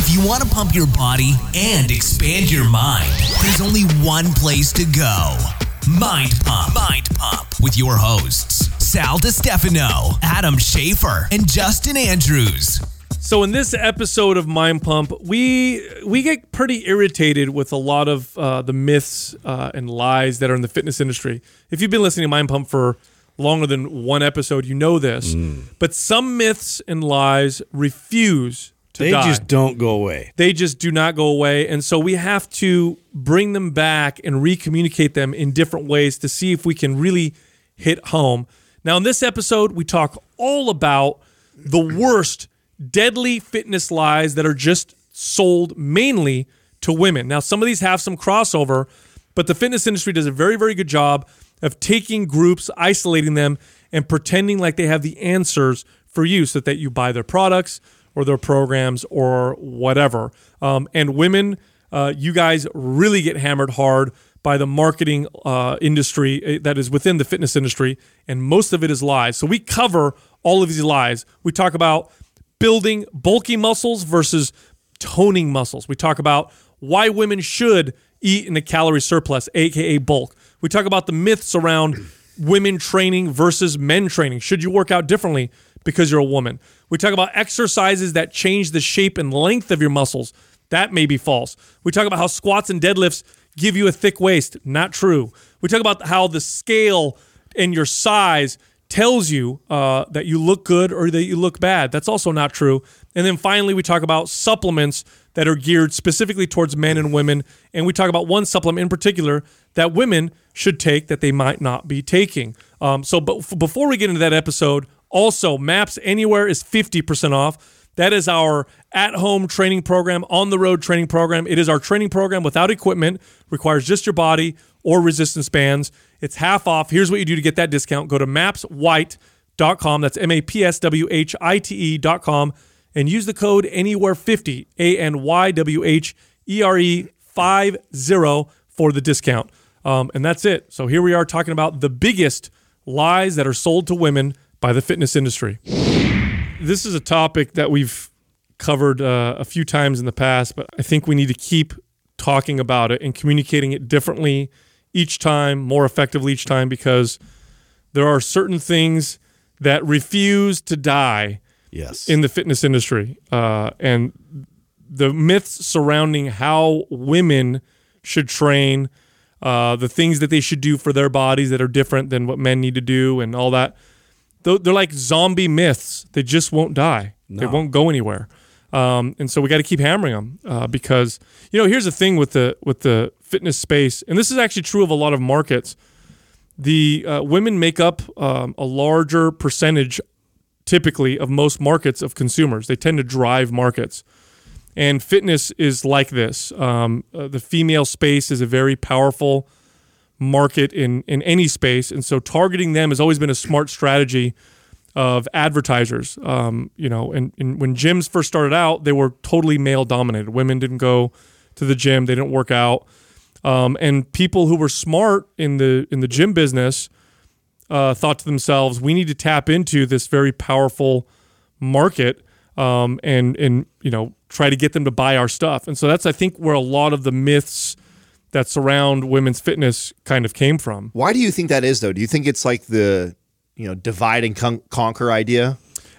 If you want to pump your body and expand your mind, there's only one place to go Mind Pump. Mind Pump with your hosts, Sal DiStefano, Adam Schafer, and Justin Andrews. So in this episode of Mind Pump, we we get pretty irritated with a lot of uh, the myths uh, and lies that are in the fitness industry. If you've been listening to Mind Pump for longer than one episode, you know this. But some myths and lies refuse to They die. just don't go away. they just do not go away, and so we have to bring them back and recommunicate them in different ways to see if we can really hit home. Now, in this episode, we talk all about the worst deadly fitness lies that are just sold mainly to women. Now, some of these have some crossover, but the fitness industry does a very, very good job of taking groups, isolating them, and pretending like they have the answers for you so that you buy their products or their programs or whatever. Um, and women, uh, you guys really get hammered hard by the marketing uh, industry uh, that is within the fitness industry, and most of it is lies. So we cover all of these lies. We talk about building bulky muscles versus toning muscles. We talk about why women should eat in a calorie surplus, aka bulk. We talk about the myths around women training versus men training. Should you work out differently because you're a woman? We talk about exercises that change the shape and length of your muscles. That may be false. We talk about how squats and deadlifts give you a thick waist. Not true. We talk about how the scale and your size tells you uh, that you look good or that you look bad. That's also not true. And then finally, we talk about supplements that are geared specifically towards men and women. And we talk about one supplement in particular that women should take that they might not be taking. Um, so, but before we get into that episode, also, Maps Anywhere is 50% off. That is our at home training program, on the road training program. It is our training program without equipment, requires just your body or resistance bands. It's half off. Here's what you do to get that discount go to mapswhite.com. That's M A P S W H I T E.com and use the code anywhere50, A N Y W H E R E 50 for the discount. Um, and that's it. So here we are talking about the biggest lies that are sold to women by the fitness industry this is a topic that we've covered uh, a few times in the past, but I think we need to keep talking about it and communicating it differently each time, more effectively each time, because there are certain things that refuse to die Yes. in the fitness industry. Uh, and the myths surrounding how women should train, uh, the things that they should do for their bodies that are different than what men need to do, and all that. They're like zombie myths. They just won't die. They won't go anywhere. Um, and so we got to keep hammering them uh, because you know here's the thing with the with the fitness space, and this is actually true of a lot of markets. The uh, women make up um, a larger percentage typically of most markets of consumers. They tend to drive markets. And fitness is like this. Um, uh, the female space is a very powerful market in, in any space. And so targeting them has always been a smart strategy of advertisers. Um, you know, and, and when gyms first started out, they were totally male dominated. Women didn't go to the gym, they didn't work out. Um, and people who were smart in the in the gym business uh, thought to themselves, we need to tap into this very powerful market um, and and you know try to get them to buy our stuff. And so that's I think where a lot of the myths that surround women's fitness kind of came from. Why do you think that is, though? Do you think it's like the you know divide and con- conquer idea?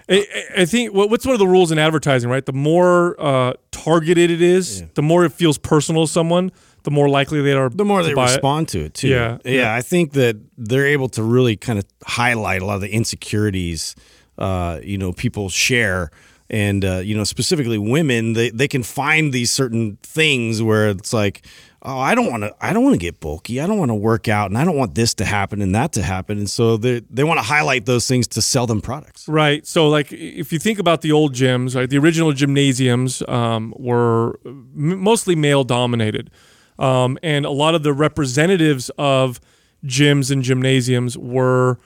I, I- I think what's one of the rules in advertising, right? The more uh, targeted it is, the more it feels personal to someone, the more likely they are the more to they buy it. respond to it too. Yeah, yeah, yeah. I think that they're able to really kind of highlight a lot of the insecurities, uh, you know, people share, and uh, you know, specifically women, they they can find these certain things where it's like, oh, I don't want to, I don't want to get bulky, I don't want to work out, and I don't want this to happen and that to happen, and so they they want to highlight those things to sell them products. Right. So, like, if you think about the old gyms, right, the original gymnasiums um, were mostly male dominated. Um, and a lot of the representatives of gyms and gymnasiums were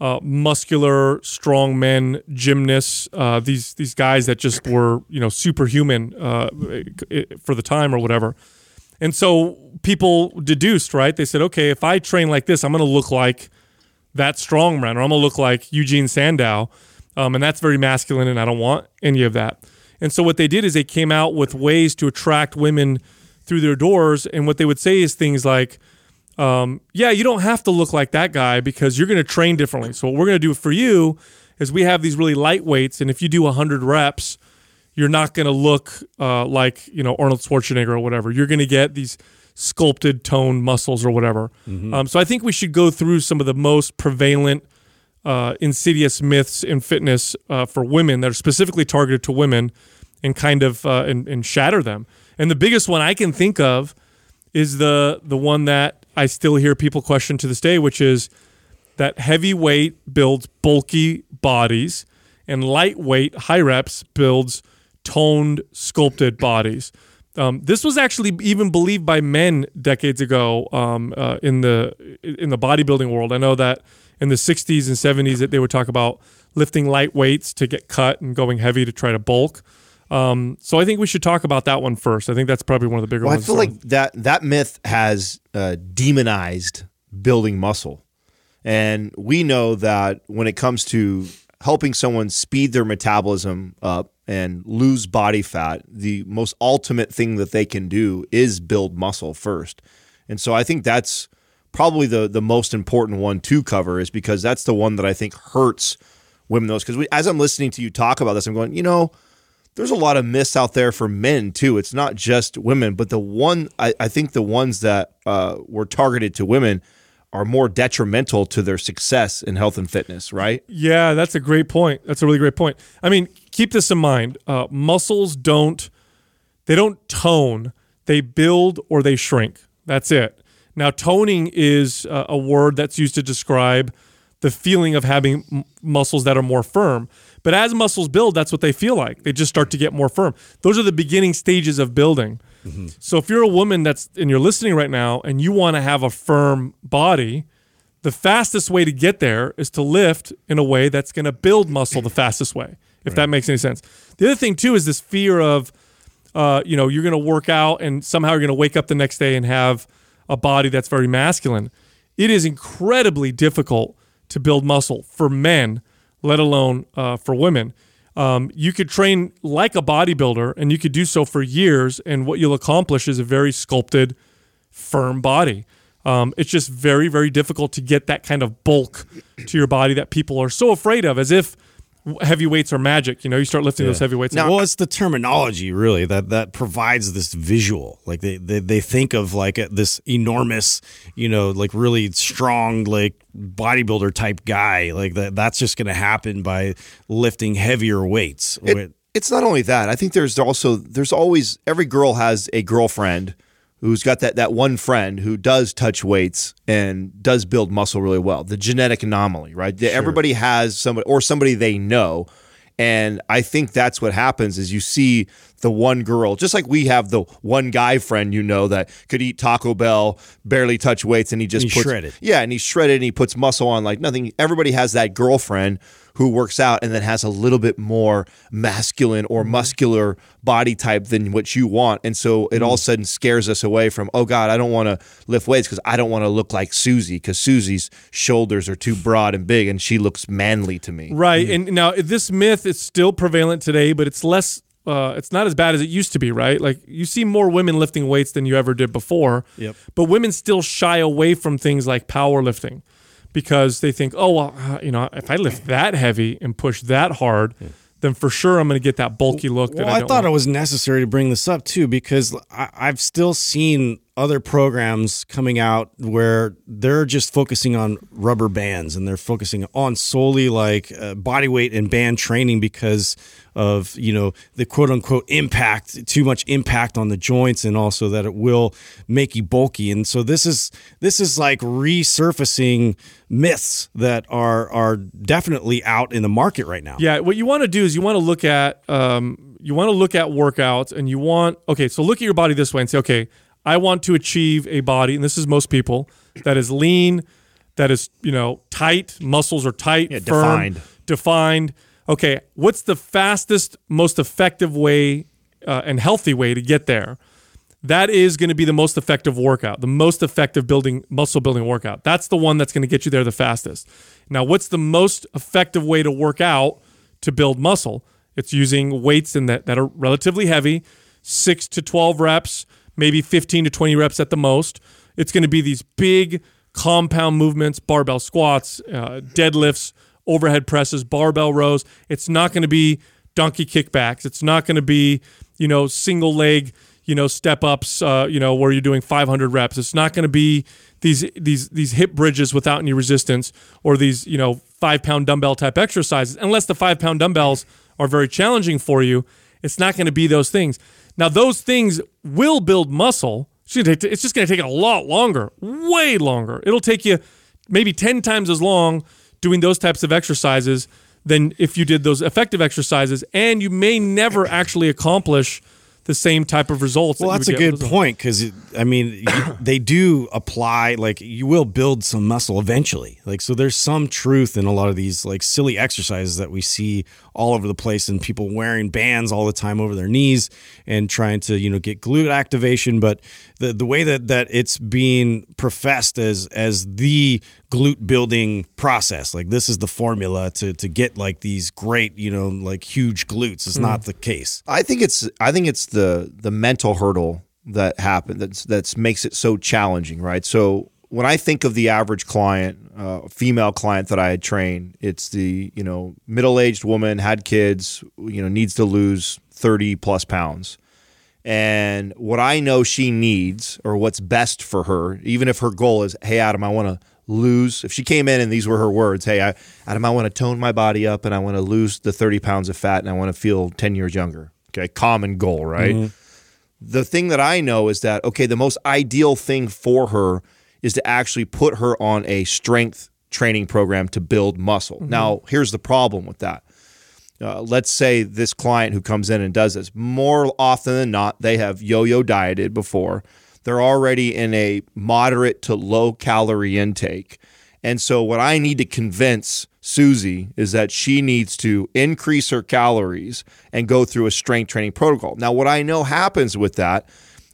uh, muscular, strong men, gymnasts. Uh, these these guys that just were you know superhuman uh, for the time or whatever. And so people deduced, right? They said, okay, if I train like this, I'm going to look like that strong man, or I'm going to look like Eugene Sandow. Um, and that's very masculine, and I don't want any of that. And so what they did is they came out with ways to attract women through their doors. And what they would say is things like, um, yeah, you don't have to look like that guy because you're going to train differently. So what we're going to do for you is we have these really light weights, and if you do 100 reps, you're not going to look uh, like you know Arnold Schwarzenegger or whatever. You're going to get these sculpted, toned muscles or whatever. Um, so I think we should go through some of the most prevalent, uh, insidious myths in fitness uh, for women that are specifically targeted to women, and kind of uh, and, and shatter them. And the biggest one I can think of is the the one that I still hear people question to this day, which is that heavyweight builds bulky bodies and lightweight high reps builds toned sculpted bodies. Um, this was actually even believed by men decades ago um, uh, in the in the bodybuilding world. I know that in the 60s and 70s that they would talk about lifting light weights to get cut and going heavy to try to bulk. Um, so I think we should talk about that one first. I think that's probably one of the bigger Well, I ones. feel like that that myth has uh, demonized building muscle, and we know that when it comes to helping someone speed their metabolism up and lose body fat, the most ultimate thing that they can do is build muscle first. And so I think that's probably the the most important one to cover is because that's the one that I think hurts women those because as I'm listening to you talk about this, I'm going, you know, there's a lot of myths out there for men too. It's not just women, but the one I, I think the ones that uh, were targeted to women are more detrimental to their success in health and fitness, right? Yeah, that's a great point. That's a really great point. I mean, keep this in mind. Uh, muscles don't they don't tone. They build or they shrink. That's it. Now, toning is uh, a word that's used to describe the feeling of having m- muscles that are more firm. But as muscles build, that's what they feel like. They just start to get more firm. Those are the beginning stages of building. So if you're a woman that's and you're listening right now and you want to have a firm body, the fastest way to get there is to lift in a way that's going to build muscle the fastest way, if that makes any sense. The other thing too is this fear of, uh, you know, you're going to work out and somehow you're going to wake up the next day and have a body that's very masculine. It is incredibly difficult to build muscle for men, let alone uh, for women. Um, you could train like a bodybuilder and you could do so for years, and what you'll accomplish is a very sculpted, firm body. Um, it's just very, very difficult to get that kind of bulk to your body that people are so afraid of, as if heavy weights are magic. You know, you start lifting those heavy weights. and- well, it's the terminology really that that provides this visual. Like they they, they think of like a, this enormous, you know, like really strong like bodybuilder type guy. Like that that's just going to happen by lifting heavier weights. It, it's not only that. I think there's also there's always every girl has a girlfriend who's got that that one friend who does touch weights and does build muscle really well. The genetic anomaly, right? Everybody has somebody or somebody they know. And I think that's what happens is you see the one girl, just like we have the one guy friend you know that could eat Taco Bell, barely touch weights, and he just he's puts, shredded. Yeah, and he's shredded and he puts muscle on like nothing. Everybody has that girlfriend who works out and then has a little bit more masculine or mm-hmm. muscular body type than what you want. And so it all mm. of a sudden scares us away from, oh God, I don't want to lift weights because I don't want to look like Susie because Susie's shoulders are too broad and big and she looks manly to me. Right. Mm. And now this myth is still prevalent today, but it's less uh, it's not as bad as it used to be, right? Like you see more women lifting weights than you ever did before. Yep. But women still shy away from things like powerlifting because they think, oh, well, uh, you know, if I lift that heavy and push that hard, then for sure I'm going to get that bulky look. Well, I, I, thought want. it was necessary to bring this up too because I, I've still seen other programs coming out where they're just focusing on rubber bands and they're focusing on solely like uh, body weight and band training because of you know the quote unquote impact too much impact on the joints and also that it will make you bulky and so this is this is like resurfacing myths that are are definitely out in the market right now Yeah, what you want to do is you want to look at um, you want to look at workouts, and you want okay. So look at your body this way and say, okay, I want to achieve a body, and this is most people that is lean, that is you know tight, muscles are tight, Yeah, firm, defined. defined. Okay, what's the fastest, most effective way uh, and healthy way to get there? That is going to be the most effective workout, the most effective building muscle building workout. That's the one that's going to get you there the fastest. Now, what's the most effective way to work out to build muscle? It's using weights in that that are relatively heavy, six to twelve reps, maybe fifteen to twenty reps at the most. It's going to be these big compound movements, barbell squats, uh, deadlifts, overhead presses, barbell rows. It's not going to be donkey kickbacks. It's not going to be you know single leg you know step ups. Uh, you know where you're doing 500 reps. It's not going to be these these these hip bridges without any resistance or these you know five pound dumbbell type exercises. Unless the five pound dumbbells are very challenging for you, it's not going to be those things. Now those things will build muscle. It's just going to take a lot longer, way longer. It'll take you maybe 10 times as long doing those types of exercises than if you did those effective exercises, and you may never actually accomplish the same type of results. Well, that that's a good point because I mean they do apply like you will build some muscle eventually. Like so, there's some truth in a lot of these like silly exercises that we see all over the place and people wearing bands all the time over their knees and trying to you know get glute activation. But the the way that that it's being professed as as the glute building process. Like this is the formula to to get like these great, you know, like huge glutes. is mm. not the case. I think it's I think it's the the mental hurdle that happened that's that's makes it so challenging, right? So when I think of the average client, uh, female client that I had trained, it's the you know middle aged woman had kids, you know needs to lose thirty plus pounds, and what I know she needs or what's best for her, even if her goal is, hey Adam, I want to lose. If she came in and these were her words, hey, I, Adam, I want to tone my body up and I want to lose the 30 pounds of fat and I want to feel 10 years younger. Okay, common goal, right? Mm-hmm. The thing that I know is that, okay, the most ideal thing for her is to actually put her on a strength training program to build muscle. Mm-hmm. Now, here's the problem with that. Uh, let's say this client who comes in and does this, more often than not, they have yo yo dieted before they're already in a moderate to low calorie intake. And so, what I need to convince Susie is that she needs to increase her calories and go through a strength training protocol. Now, what I know happens with that,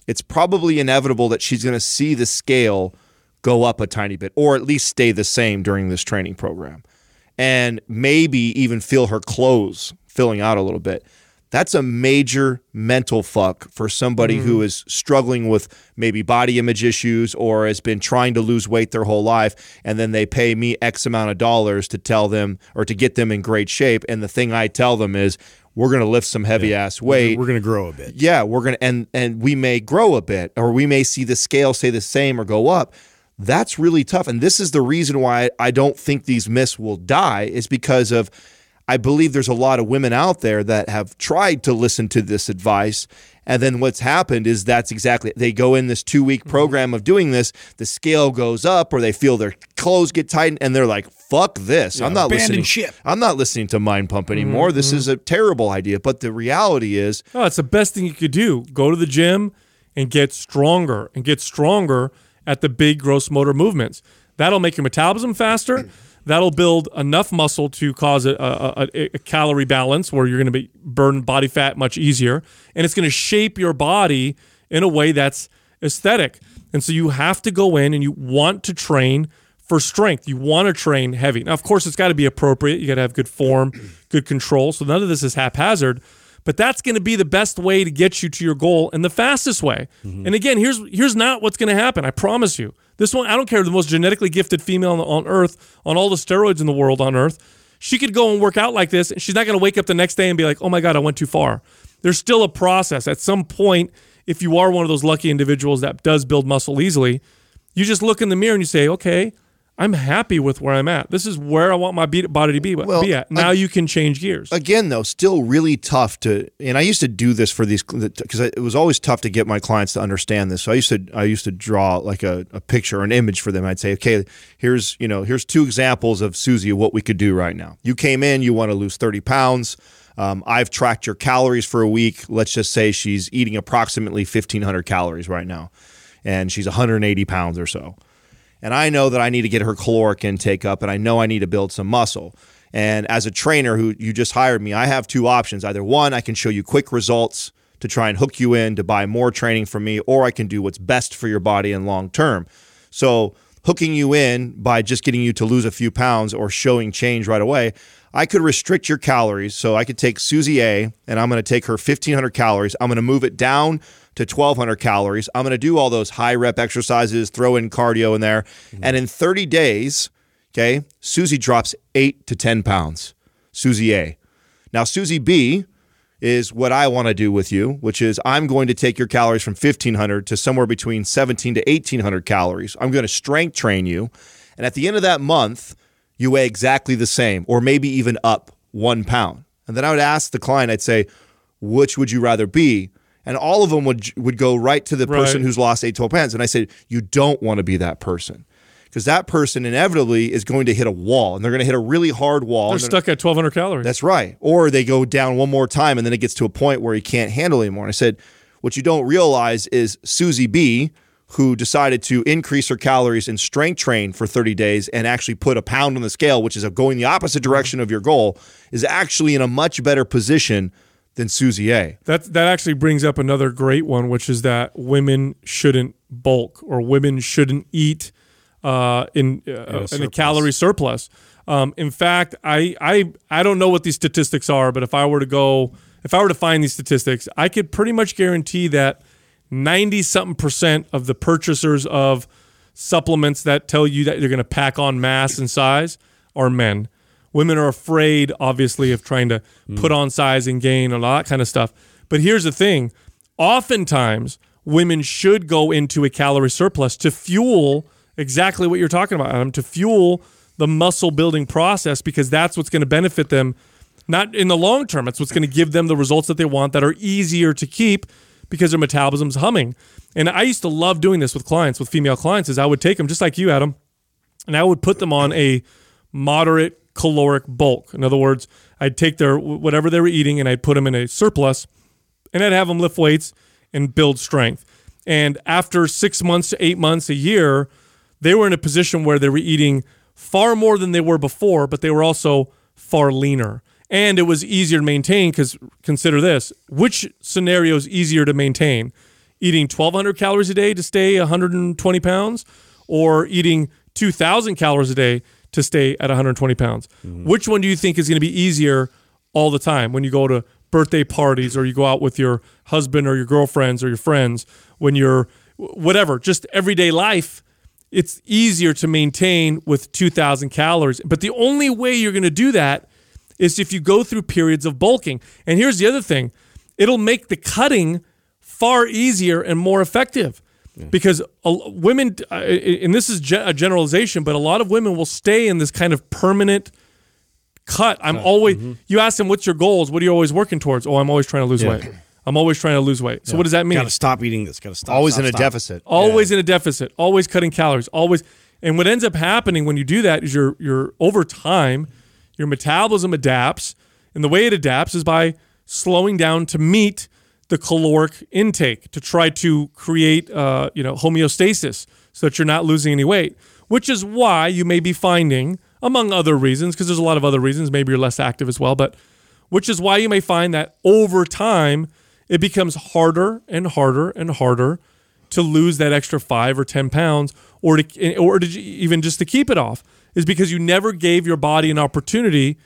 it's probably inevitable that she's going to see the scale go up a tiny bit or at least stay the same during this training program and maybe even feel her clothes filling out a little bit. That's a major mental fuck for somebody mm-hmm. who is struggling with maybe body image issues or has been trying to lose weight their whole life. And then they pay me X amount of dollars to tell them or to get them in great shape. And the thing I tell them is, we're going to lift some heavy yeah. ass weight. We're going to grow a bit. Yeah, we're going to and and we may grow a bit or we may see the scale stay the same or go up. That's really tough and this is the reason why I don't think these myths will die is because of I believe there's a lot of women out there that have tried to listen to this advice. And then what's happened is that's exactly they go in this two week mm-hmm. program of doing this, the scale goes up or they feel their clothes get tightened and they're like, fuck this. Yeah, I'm not listening. Ship. I'm not listening to Mind Pump anymore. Mm-hmm. This is a terrible idea. But the reality is Oh, it's the best thing you could do. Go to the gym and get stronger and get stronger at the big gross motor movements. That'll make your metabolism faster. That'll build enough muscle to cause a, a, a, a calorie balance where you're going to be burn body fat much easier, and it's going to shape your body in a way that's aesthetic. And so you have to go in and you want to train for strength. You want to train heavy. Now, of course, it's got to be appropriate. You got to have good form, good control. So none of this is haphazard, but that's going to be the best way to get you to your goal and the fastest way. Mm-hmm. And again, here's here's not what's going to happen. I promise you. This one, I don't care, the most genetically gifted female on earth, on all the steroids in the world on earth, she could go and work out like this, and she's not going to wake up the next day and be like, oh my God, I went too far. There's still a process. At some point, if you are one of those lucky individuals that does build muscle easily, you just look in the mirror and you say, okay, I'm happy with where I'm at. This is where I want my body to be, well, be at. Now you can change gears. Again, though, still really tough to. And I used to do this for these because it was always tough to get my clients to understand this. So I used to I used to draw like a, a picture, or an image for them. I'd say, okay, here's you know here's two examples of Susie of what we could do right now. You came in, you want to lose 30 pounds. Um, I've tracked your calories for a week. Let's just say she's eating approximately 1,500 calories right now, and she's 180 pounds or so and I know that I need to get her caloric intake up and I know I need to build some muscle. And as a trainer who you just hired me, I have two options. Either one, I can show you quick results to try and hook you in to buy more training from me, or I can do what's best for your body and long term. So hooking you in by just getting you to lose a few pounds or showing change right away. I could restrict your calories. So I could take Susie A and I'm going to take her 1500 calories. I'm going to move it down to 1200 calories. I'm going to do all those high rep exercises, throw in cardio in there. Mm-hmm. And in 30 days, okay, Susie drops eight to 10 pounds. Susie A. Now, Susie B is what I want to do with you, which is I'm going to take your calories from 1500 to somewhere between 17 to 1800 calories. I'm going to strength train you. And at the end of that month, you weigh exactly the same or maybe even up one pound. And then I would ask the client, I'd say, which would you rather be? And all of them would would go right to the person who's lost eight, 12 pounds. And I said, you don't want to be that person. Because that person inevitably is going to hit a wall and they're going to hit a really hard wall. They're stuck at 1,200 calories. that's right. Or they go down one more time and then it gets to a point where he can't handle anymore. And I said, what you don't realize is Susie B, who decided to increase her calories and strength train for 30 days and actually put a pound on the scale, which is going the opposite mm-hmm. direction of your goal, is actually in a much better position than Susie A. That that actually brings up another great one, which is that women shouldn't bulk or women shouldn't eat uh, in uh, in a calorie surplus. Um, in fact, I, I I don't know what these statistics are, but if I were to go, if I were to find these statistics, I could pretty much guarantee that ninety something percent of the purchasers of supplements that tell you that you're going to pack on mass and size are men. Women are afraid, obviously, of trying to hmm. put on size and gain and all that kind of stuff. But here's the thing oftentimes, women should go into a calorie surplus to fuel exactly what you're talking about, Adam, to fuel the muscle building process because that's what's going to benefit them, not in the long term. It's what's going to give them the results that they want that are easier to keep because their metabolism's humming. And I used to love doing this with clients, with female clients, is I would take them just like you, Adam, and I would put them on a moderate caloric bulk. In other words, I'd take their whatever they were eating and I'd put them in a surplus, and I'd have them lift weights and build strength. And after six months to eight months, a year, they were in a position where they were eating far more than they were before, but they were also far leaner. And it was easier to maintain because consider this which scenario is easier to maintain? Eating 1,200 calories a day to stay 120 pounds or eating 2,000 calories a day to stay at 120 pounds? Mm-hmm. Which one do you think is going to be easier all the time when you go to birthday parties or you go out with your husband or your girlfriends or your friends when you're whatever, just everyday life? It's easier to maintain with 2,000 calories. But the only way you're going to do that is if you go through periods of bulking. And here's the other thing it'll make the cutting far easier and more effective because a, women, uh, and this is ge- a generalization, but a lot of women will stay in this kind of permanent cut. I'm always, you ask them, what's your goals? What are you always working towards? Oh, I'm always trying to lose weight. I'm always trying to lose weight. So what does that mean? Got to stop eating this. Got to stop. Always stop, in a stop. deficit. always in a deficit, always cutting calories, always. And what ends up happening when you do that is your your over time, your metabolism adapts, and the way it adapts is by slowing down to meet the caloric intake to try to create uh, you know homeostasis so that you're not losing any weight. Which is why you may be finding, among other reasons, because there's a lot of other reasons, maybe you're less active as well, but which is why you may find that over time it becomes harder and harder and harder to lose that extra five or ten pounds, or to or to even just to keep it off, is because you never gave your body an opportunity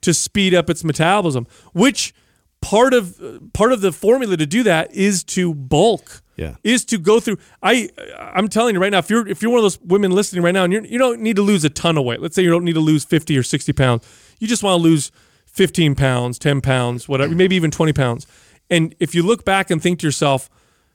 to speed up its metabolism. Which part of part of the formula to do that is to bulk. Yeah. Is to go through. I I'm telling you right now, if you're if you're one of those women listening right now, and you're, you don't need to lose a ton of weight. Let's say you don't need to lose 50 or 60 pounds. You just want to lose 15 pounds, 10 pounds, whatever, maybe even 20 pounds. And if you look back and think to yourself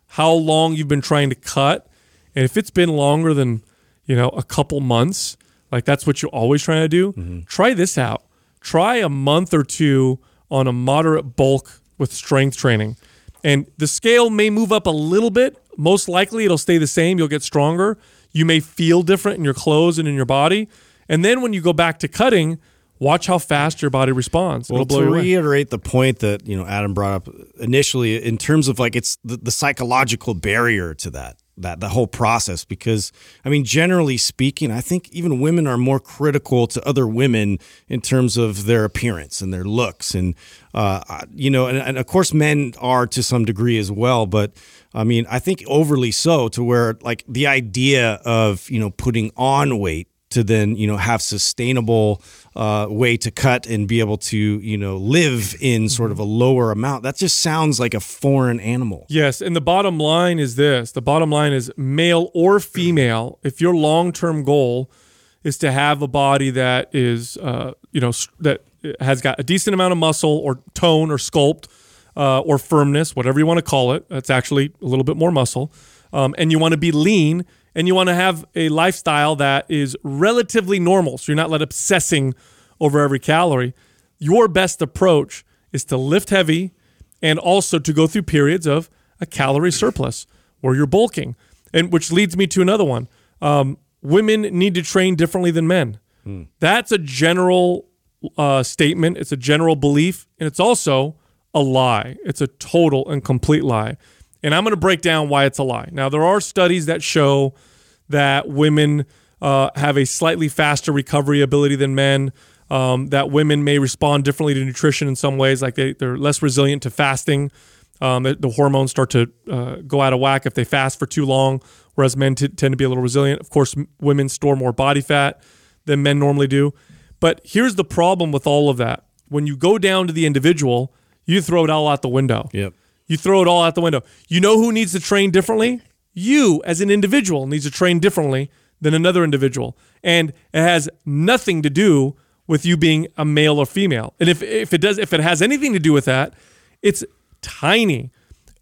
how long you've been trying to cut, and if it's been longer than, you know, a couple months, like that's what you're always trying to do, mm-hmm. try this out. Try a month or two on a moderate bulk with strength training. And the scale may move up a little bit. Most likely it'll stay the same. You'll get stronger. You may feel different in your clothes and in your body. And then when you go back to cutting, watch how fast your body responds. Well, It'll blow to reiterate the point that you know Adam brought up initially, in terms of like it's the, the psychological barrier to that. That the whole process because I mean generally speaking I think even women are more critical to other women in terms of their appearance and their looks. And uh, you know and, and of course men are to some degree as well but I mean I think overly so to where like the idea of you know putting on weight to then you know have sustainable uh, way to cut and be able to you know live in sort of a lower amount. That just sounds like a foreign animal. Yes, and the bottom line is this: the bottom line is male or female. If your long-term goal is to have a body that is, uh, you know, that has got a decent amount of muscle or tone or sculpt uh, or firmness, whatever you want to call it, that's actually a little bit more muscle, um, and you want to be lean and you want to have a lifestyle that is relatively normal, so you're not like obsessing over every calorie. Your best approach is to lift heavy and also to go through periods of a calorie surplus where you're bulking. And which leads me to another one. Um, women need to train differently than men. That's a general uh, statement. It's a general belief, and it's also a lie. It's a total and complete lie. And I'm going to break down why it's a lie. Now, there are studies that show that women uh, have a slightly faster recovery ability than men. Um, that women may respond differently to nutrition in some ways, like they, they're less resilient to fasting. Um, the, hormones start to uh, go out of whack if they fast for too long, whereas men t- tend to be a little resilient. Of course, m- women store more body fat than men normally do. But here's the problem with all of that. When you go down to the individual, you throw it all out the window. Yep. You throw it all out the window. You know who needs to train differently? You, as an individual, needs to train differently than another individual. And it has nothing to do with you being a male or female. And if, if it does, if it has anything to do with that, it's tiny.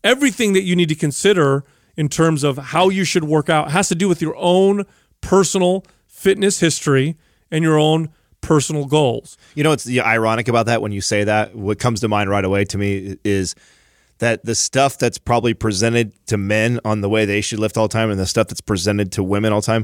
Everything that you need to consider in terms of how you should work out has to do with your own personal fitness history and your own personal goals. You know it's ironic about that when you say that? What comes to mind right away to me is that the stuff that's probably presented to men on the way they should lift all the time and the stuff that's presented to women all the time,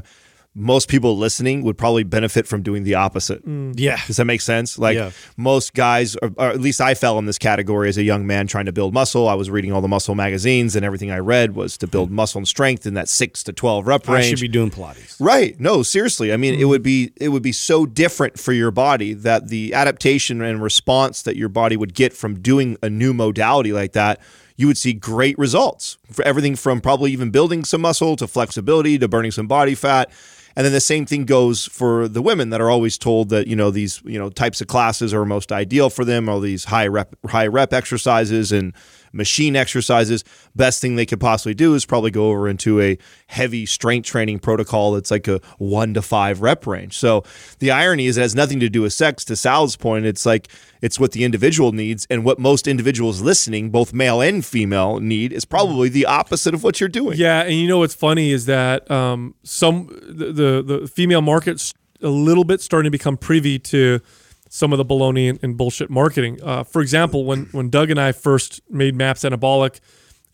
most people listening would probably benefit from doing the opposite. Mm. yeah Does that make sense? Like Yeah. most guys, or, or at least I fell in this category as a young man trying to build muscle. I was reading all the muscle magazines, and everything I read was to build mm. muscle and strength in that six to twelve rep I range. should be doing Pilates Right. No, seriously. I mean, it mm. would be it would be so different for your body that the adaptation and response that your body would get from doing a new modality like that, you would see great results for everything from probably even building some muscle to flexibility to burning some body fat. And then the same thing goes for the women that are always told that you know these you know types of classes are most ideal for them, all these high rep high rep exercises and machine exercises. Best thing they could possibly do is probably go over into a heavy strength training protocol that's like a one to five rep range. So the irony is it has nothing to do with sex. To Sal's point, it's like it's what the individual needs, and what most individuals listening, both male and female, need is probably the opposite of what you're doing. Yeah, and you know what's funny is that um, some the, the the female market's a little bit starting to become privy to some of the baloney and, and bullshit marketing. Uh, for example, when when Doug and I first made Maps Anabolic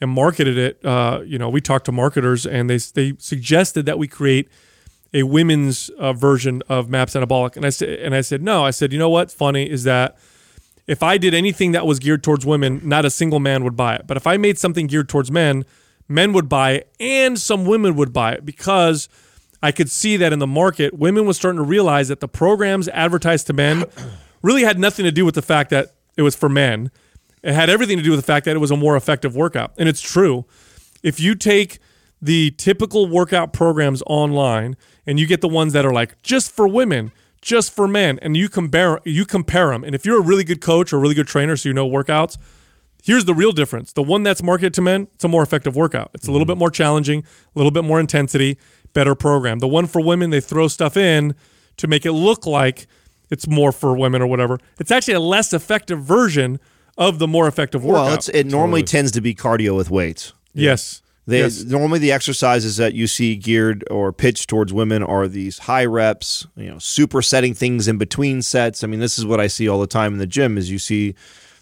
and marketed it, uh, you know, we talked to marketers and they they suggested that we create a women's uh, version of Maps Anabolic, and I said and I said no. I said you know what's funny is that if I did anything that was geared towards women, not a single man would buy it. But if I made something geared towards men, men would buy it and some women would buy it because I could see that in the market, women was starting to realize that the programs advertised to men really had nothing to do with the fact that it was for men. It had everything to do with the fact that it was a more effective workout. And it's true. If you take the typical workout programs online and you get the ones that are like just for women, just for men, and you compare you compare them. And if you're a really good coach or a really good trainer, so you know workouts, here's the real difference. The one that's marketed to men, it's a more effective workout. It's a little bit more challenging, a little bit more intensity, better program. The one for women, they throw stuff in to make it look like it's more for women or whatever. It's actually a less effective version of the more effective workout. Well, it's, it normally tends to be cardio with weights. yes. They, yes. Normally, the exercises that you see geared or pitched towards women are these high reps, you know, supersetting things in between sets. I mean, this is what I see all the time in the gym. Is you see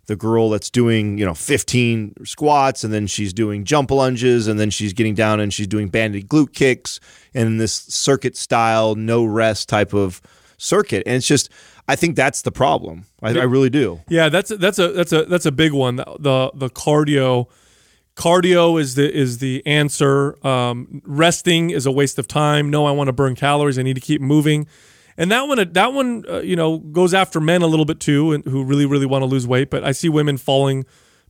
the girl that's doing you know 15 squats and then she's doing jump lunges and then she's getting down and she's doing banded glute kicks and this circuit style no rest type of circuit and it's just i think that's the problem i, I really do Yeah, that's that's a that's a that's a big one. The the, cardio cardio is the is the answer. Um, resting is a waste of time. No, I want to burn calories. I need to keep moving. And that one, that one, uh, you know, goes after men a little bit too, and who really, really want to lose weight. But I see women falling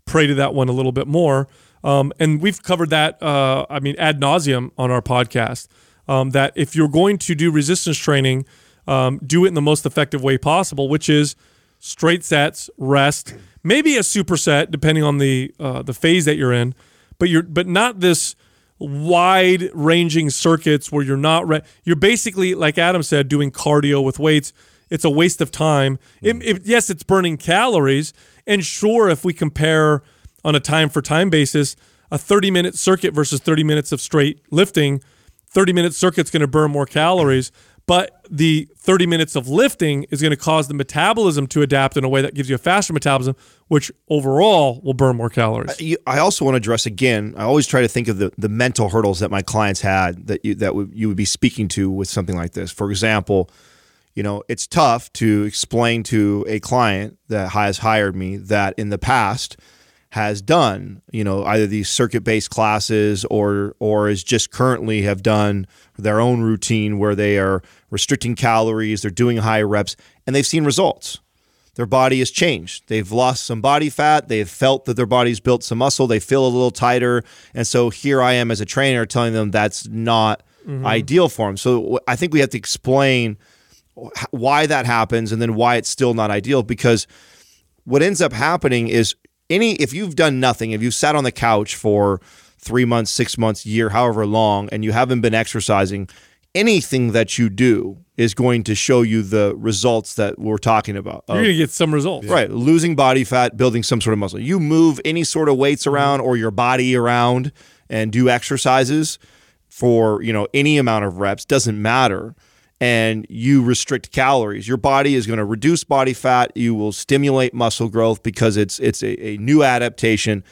prey to that one a little bit more. Um, and we've covered that, uh, I mean, ad nauseum on our podcast. Um, that if you're going to do resistance training, um, do it in the most effective way possible, which is straight sets, rest, maybe a superset depending on the uh, the phase that you're in, but you're but not this wide ranging circuits where you're not re- you're basically like Adam said doing cardio with weights. It's a waste of time. It, mm-hmm. it, yes, it's burning calories, and sure, if we compare on a time for time basis, a 30 minute circuit versus 30 minutes of straight lifting, 30 minute circuit's going to burn more calories but the 30 minutes of lifting is going to cause the metabolism to adapt in a way that gives you a faster metabolism, which overall will burn more calories. I also want to address again. I always try to think of the, the mental hurdles that my clients had that you that you would be speaking to with something like this. For example, you know, it's tough to explain to a client that has hired me that in the past has done, you know, either these circuit-based classes or or is just currently have done their own routine where they are restricting calories, they're doing high reps, and they've seen results. Their body has changed. They've lost some body fat. They've felt that their body's built some muscle. They feel a little tighter. And so here I am as a trainer telling them that's not mm-hmm. ideal for them. So I think we have to explain why that happens and then why it's still not ideal because what ends up happening is any if you've done nothing, if you've sat on the couch for three months, six months, year, however long, and you haven't been exercising, anything that you do is going to show you the results that we're talking about. You're going to get some results. Right. Losing body fat, building some sort of muscle. You move any sort of weights mm-hmm. around or your body around and do exercises for, you know, any amount of reps, doesn't matter and you restrict calories, your body is going to reduce body fat. You will stimulate muscle growth because it's it's a, a new adaptation.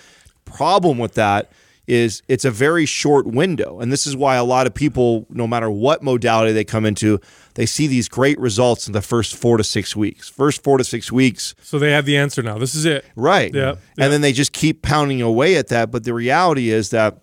Problem with that is it's a very short window. And this is why a lot of people, no matter what modality they come into, they see these great results in the first four to six weeks. First four to six weeks. So they have the answer now. This is it. Right. Yeah. Yep. And then they just keep pounding away at that. But the reality is that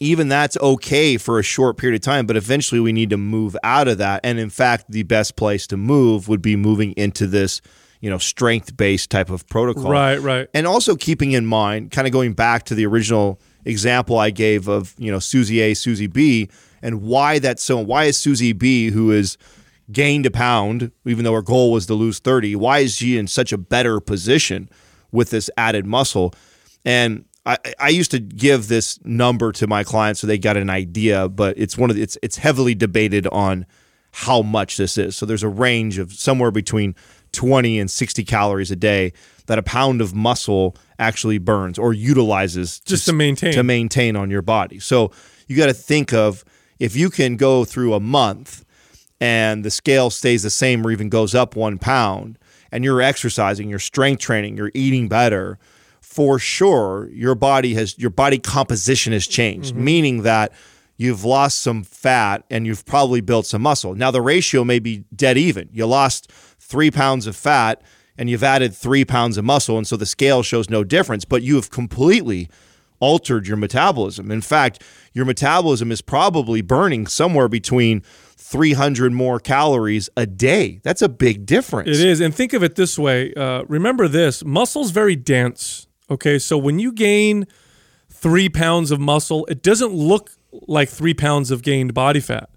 even that's okay for a short period of time, but eventually we need to move out of that. And in fact, the best place to move would be moving into this, you know, strength based type of protocol. Right, right. And also keeping in mind, kind of going back to the original example I gave of, you know, Susie A, Susie B, and why that's so, why is Susie B, who is gained a pound, even though her goal was to lose 30, why is she in such a better position with this added muscle? And I, I used to give this number to my clients so they got an idea, but it's one of the, it's it's heavily debated on how much this is. So there's a range of somewhere between 20 and 60 calories a day that a pound of muscle actually burns or utilizes just to, to maintain to maintain on your body. So you got to think of if you can go through a month and the scale stays the same or even goes up one pound and you're exercising, you're strength training, you're eating better, for sure your body has your body composition has changed, mm-hmm. meaning that you've lost some fat and you've probably built some muscle. Now the ratio may be dead even. You lost three pounds of fat and you've added three pounds of muscle, and so the scale shows no difference, but you have completely altered your metabolism. In fact, your metabolism is probably burning somewhere between 300 more calories a day. That's a big difference. It is. And think of it this way uh, remember this muscle's very dense. Okay, so when you gain three pounds of muscle, it doesn't look like three pounds of gained body fat.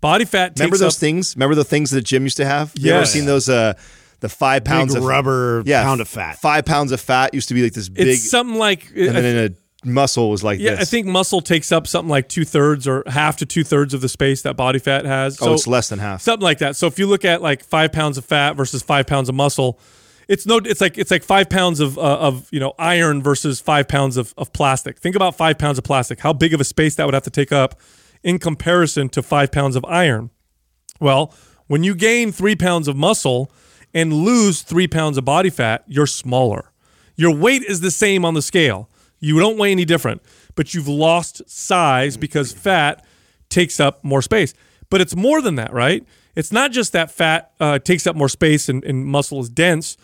Body fat. Remember those up, things? Remember the things that gym used to have? You yeah. ever seen those? Uh, the five pounds big of rubber yeah, pound of fat. Five pounds of fat used to be like this big. It's something like. And then in a muscle was like yeah, this. I think muscle takes up something like two thirds or half to two thirds of the space that body fat has. Oh, so oh, it's less than half. Something like that. So if you look at like five pounds of fat versus five pounds of muscle, it's no it's like it's like five pounds of uh, of you know iron versus five pounds of, of plastic. Think about five pounds of plastic. How big of a space that would have to take up in comparison to five pounds of iron. Well when you gain three pounds of muscle and lose three pounds of body fat you're smaller. Your weight is the same on the scale. You don't weigh any different but you've lost size because fat takes up more space. But it's more than that right? It's not just that fat uh, takes up more space and, and muscle is dense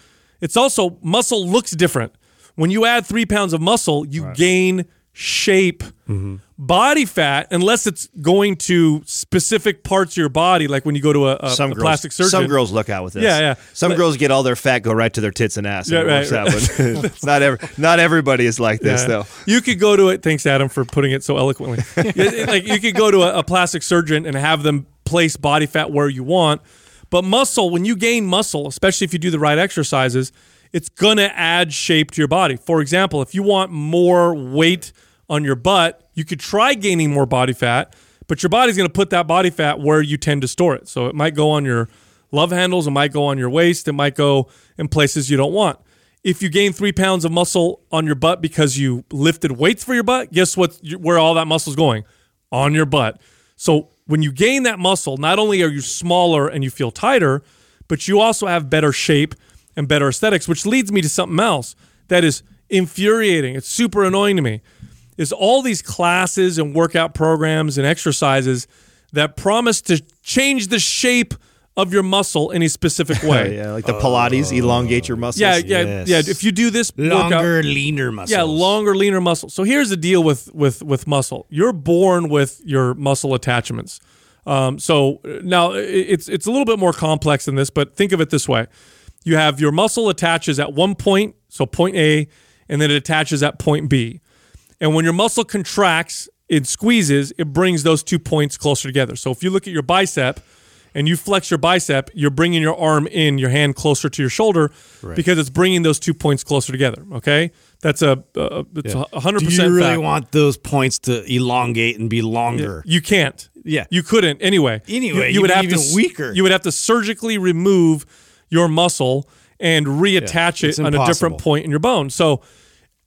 it's also muscle looks different. When you add three pounds of muscle, you right. gain shape mm-hmm. body fat unless it's going to specific parts of your body, like when you go to a, a, Some a girls, plastic surgeon. some girls look out with this. Yeah, yeah. Some But- girls get all their fat go right to their tits and ass. Yeah, works right, out, not every, not everybody is like this Yeah. though. You could go to it. Thanks, Adam, for putting it so eloquently. Like you could go to a, a plastic surgeon and have them place body fat where you want. But muscle, when you gain muscle, especially if you do the right exercises, it's gonna add shape to your body. For example, if you want more weight on your butt, you could try gaining more body fat, but your body's gonna put that body fat where you tend to store it. So it might go on your love handles, it might go on your waist, it might go in places you don't want. If you gain three pounds of muscle on your butt because you lifted weights for your butt, guess what? Where all that muscle's going? On your butt. So when you gain that muscle, not only are you smaller and you feel tighter, but you also have better shape and better aesthetics, which leads me to something else that is infuriating. It's super annoying to me. Is all these classes and workout programs and exercises that promise to change the shape of your muscle in a specific way. Yeah, like the Pilates, elongate your muscles. Yeah, yeah, Yes. yeah. If you do this Longer, workout, leaner muscles. yeah, longer, leaner muscle. So here's the deal with with with muscle. You're born with your muscle attachments. Um, so uh, now i- it's it's a little bit more complex than this, but think of it this way: you have your muscle attaches at one point, so point A, and then it attaches at point B. And when your muscle contracts, it squeezes, it brings those two points closer together. So if you look at your bicep and you flex your bicep, you're bringing your arm in, your hand closer to your shoulder because it's bringing those two points closer together. Okay, that's a uh, it's a hundred Do percent. you really fact. want those points to elongate and be longer? You can't. Yeah. You couldn't anyway. Anyway, you, you'd have even to weaker. You would have to surgically remove your muscle and reattach it's it on a different point in your bone. So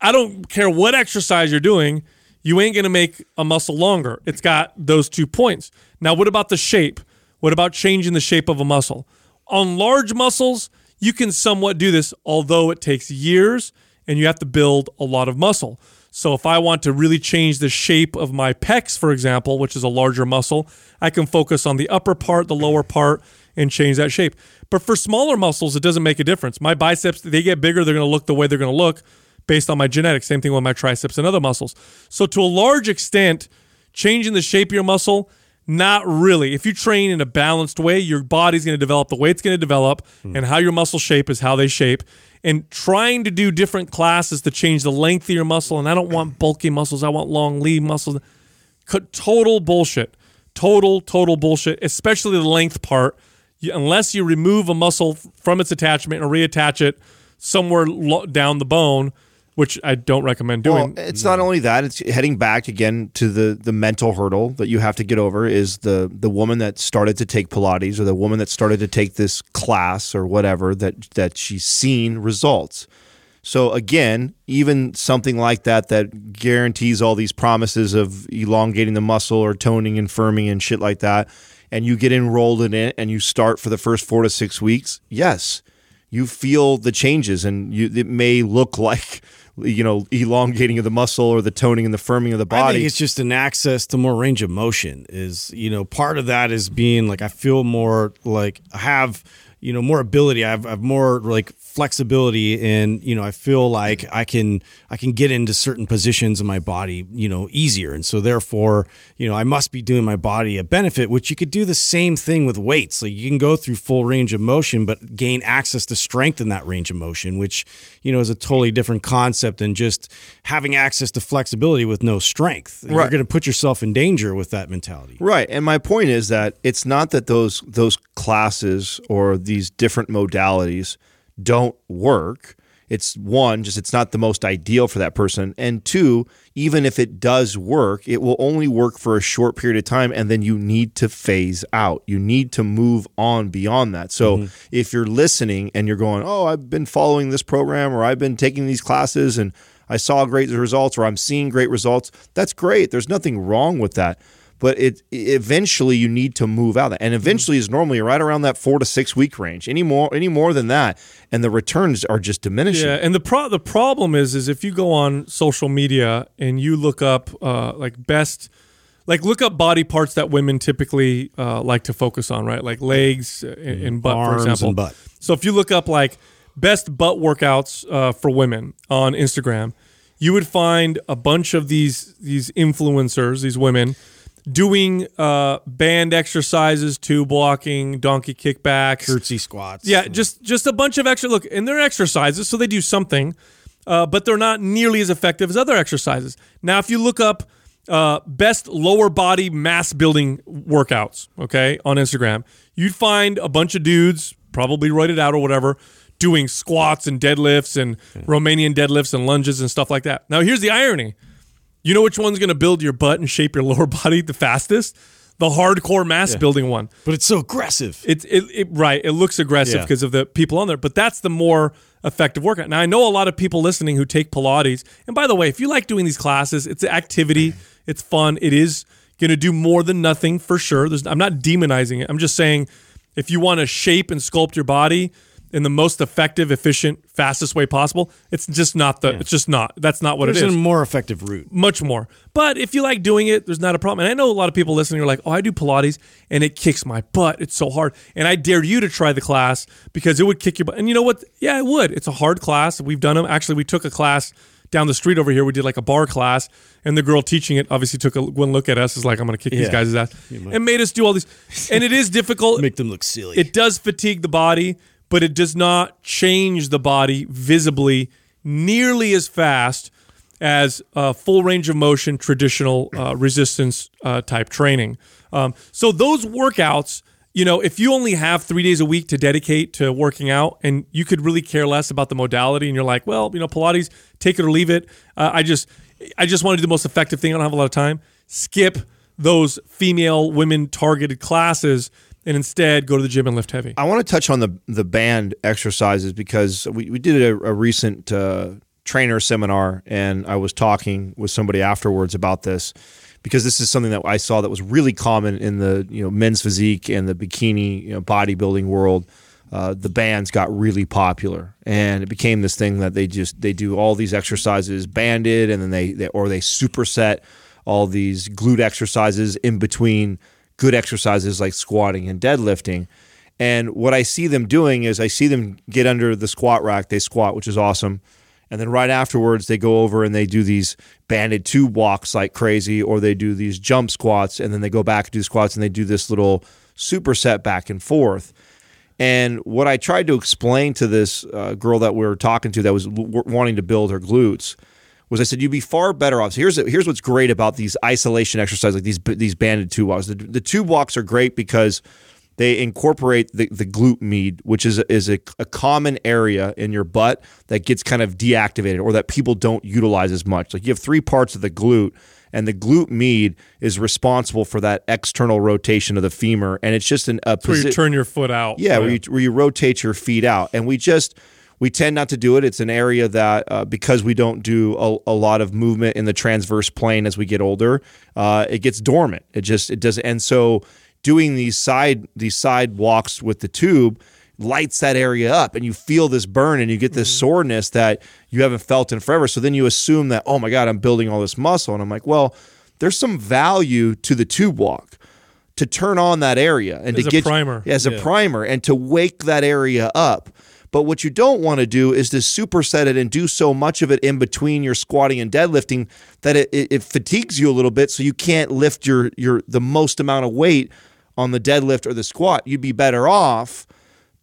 I don't care what exercise you're doing, you ain't gonna make a muscle longer. It's got those two points. Now, what about the shape? What about changing the shape of a muscle? On large muscles, you can somewhat do this, although it takes years and you have to build a lot of muscle. So, if I want to really change the shape of my pecs, for example, which is a larger muscle, I can focus on the upper part, the lower part, and change that shape. But for smaller muscles, it doesn't make a difference. My biceps, they get bigger, they're going to look the way they're going to look based on my genetics. Same thing with my triceps and other muscles. So, to a large extent, changing the shape of your muscle, not really. If you train in a balanced way, your body's going to develop the way it's going to develop, hmm. and how your muscle shape is how they shape. And trying to do different classes to change the length of your muscle, and I don't want bulky muscles, I want long, lean muscles. Total bullshit. Total, total bullshit, especially the length part. You, unless you remove a muscle from its attachment and reattach it somewhere down the bone, which I don't recommend Well, doing. it's not only that; it's heading back again to the the mental hurdle that you have to get over. Is the the woman that started to take Pilates or the woman that started to take this class or whatever that that she's seen results. So again, even something like that that guarantees all these promises of elongating the muscle or toning and firming and shit like that, and you get enrolled in it and you start for the first four to six weeks, yes, you feel the changes and you it may look like you know elongating of the muscle or the toning and the firming of the I body. think it's just an access to more range of motion. Is you know part of that is being like I feel more like I have you know more ability. I have, I have more like flexibility, and you know I feel like I can I can get into certain positions in my body you know easier, and so therefore you know I must be doing my body a benefit. Which you could do the same thing with weights. Like you can go through full range of motion, but gain access to strength in that range of motion, which you know is a totally different concept than just having access to flexibility with no strength. You're going to put yourself in danger with that mentality. Right. And my point is that it's not that those those classes or these different modalities don't work. It's one, just it's not the most ideal for that person. And two, even if it does work, it will only work for a short period of time and then you need to phase out. You need to move on beyond that. So mm-hmm. if you're listening and you're going, "Oh, I've been following this program or I've been taking these classes and I saw great results or I'm seeing great results." That's great. There's nothing wrong with that but it eventually you need to move out and eventually is normally right around that four to six week range any more any more than that and the returns are just diminishing Yeah, and the pro- the problem is is if you go on social media and you look up uh, like best like look up body parts that women typically uh, like to focus on, right? Like legs and, and butt, for example. and butt. So if you look up like best butt workouts uh, for women on Instagram, you would find a bunch of these these influencers, these women, doing uh, band exercises, tube walking, donkey kickbacks, Curtsy squats. yeah, just just a bunch of extra look, and they're exercises, so they do something, uh, but they're not nearly as effective as other exercises. Now, if you look up uh, best lower body mass building workouts, okay, on Instagram, you'd find a bunch of dudes, probably roided out or whatever, doing squats and deadlifts and Romanian deadlifts and lunges and stuff like that. Now, here's the irony. You know which one's going to build your butt and shape your lower body the fastest? The hardcore mass building one. But it's so aggressive. It's it, it right. It looks aggressive Yeah. because of the people on there, but that's the more effective workout. Now I know a lot of people listening who take Pilates. And by the way, if you like doing these classes, it's an activity, it's fun. It is going to do more than nothing for sure. There's, I'm not demonizing it. I'm just saying if you want to shape and sculpt your body in the most effective, efficient, fastest way possible, it's just not the. It's just not. That's not what There's it is a more effective route. much more. But if you like doing it, there's not a problem. And I know a lot of people listening are like, "Oh, I do Pilates and it kicks my butt. It's so hard." And I dare you to try the class because it would kick your butt. And you know what? Yeah, it would. It's a hard class. We've done them. Actually, we took a class down the street over here. We did like a barre class, and the girl teaching it obviously took a one look at us. Is like, "I'm going to kick these guys' ass," and made us do all these. And it is difficult. Make them look silly. It does fatigue the body, but it does not change the body visibly nearly as fast as uh, full range of motion traditional uh, resistance uh, type training. Um, so those workouts, you know, if you only have three days a week to dedicate to working out, and you could really care less about the modality, and you're like, well, you know, Pilates, take it or leave it. Uh, I just, I just want to do the most effective thing. I don't have a lot of time. Skip those female, women targeted classes and instead go to the gym and lift heavy. I want to touch on the the band exercises because we, we did a, a recent uh, trainer seminar and I was talking with somebody afterwards about this because this is something that I saw that was really common in the you know men's physique and the bikini you know, bodybuilding world. Uh, the bands got really popular and it became this thing that they just they do all these exercises banded and then they, they or they superset all these glute exercises in between good exercises like squatting and deadlifting. And what I see them doing is I see them get under the squat rack, they squat, which is awesome. And then right afterwards, they go over and they do these banded tube walks like crazy, or they do these jump squats, and then they go back and do squats and they do this little superset back and forth. And what I tried to explain to this uh, girl that we were talking to that was w- wanting to build her glutes was I said you'd be far better off. So here's here's what's great about these isolation exercises, like these these banded tube walks. The, the tube walks are great because they incorporate the, the glute med, which is a, is a, a common area in your butt that gets kind of deactivated or that people don't utilize as much. Like you have three parts of the glute, and the glute med is responsible for that external rotation of the femur, and it's just an a where you turn your foot out. yeah, where you, where you rotate your feet out. And we just, we tend not to do it. It's an area that, uh, because we don't do a, a lot of movement in the transverse plane as we get older, uh, it gets dormant. It just, it doesn't. And so doing these side, these side walks with the tube lights that area up and you feel this burn and you get this soreness that you haven't felt in forever. So then you assume that, oh my God, I'm building all this muscle. And I'm like, well, there's some value to the tube walk to turn on that area and As to get primer. as a primer and to wake that area up. But what you don't want to do is to superset it and do so much of it in between your squatting and deadlifting that it, it, it fatigues you a little bit, so you can't lift your your the most amount of weight on the deadlift or the squat. You'd be better off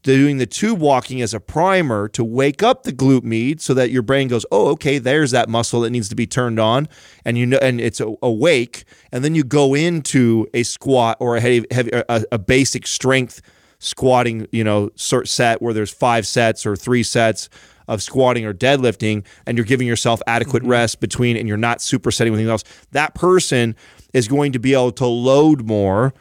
doing the tube walking as a primer to wake up the glute med so that your brain goes, oh, okay, there's that muscle that needs to be turned on, and you know, and it's awake, and then you go into a squat or a heavy, heavy a, a basic strength squatting, you know, set where there's five sets or three sets of squatting or deadlifting, and you're giving yourself adequate mm-hmm. rest between, and you're not supersetting with anything else. That person is going to be able to load more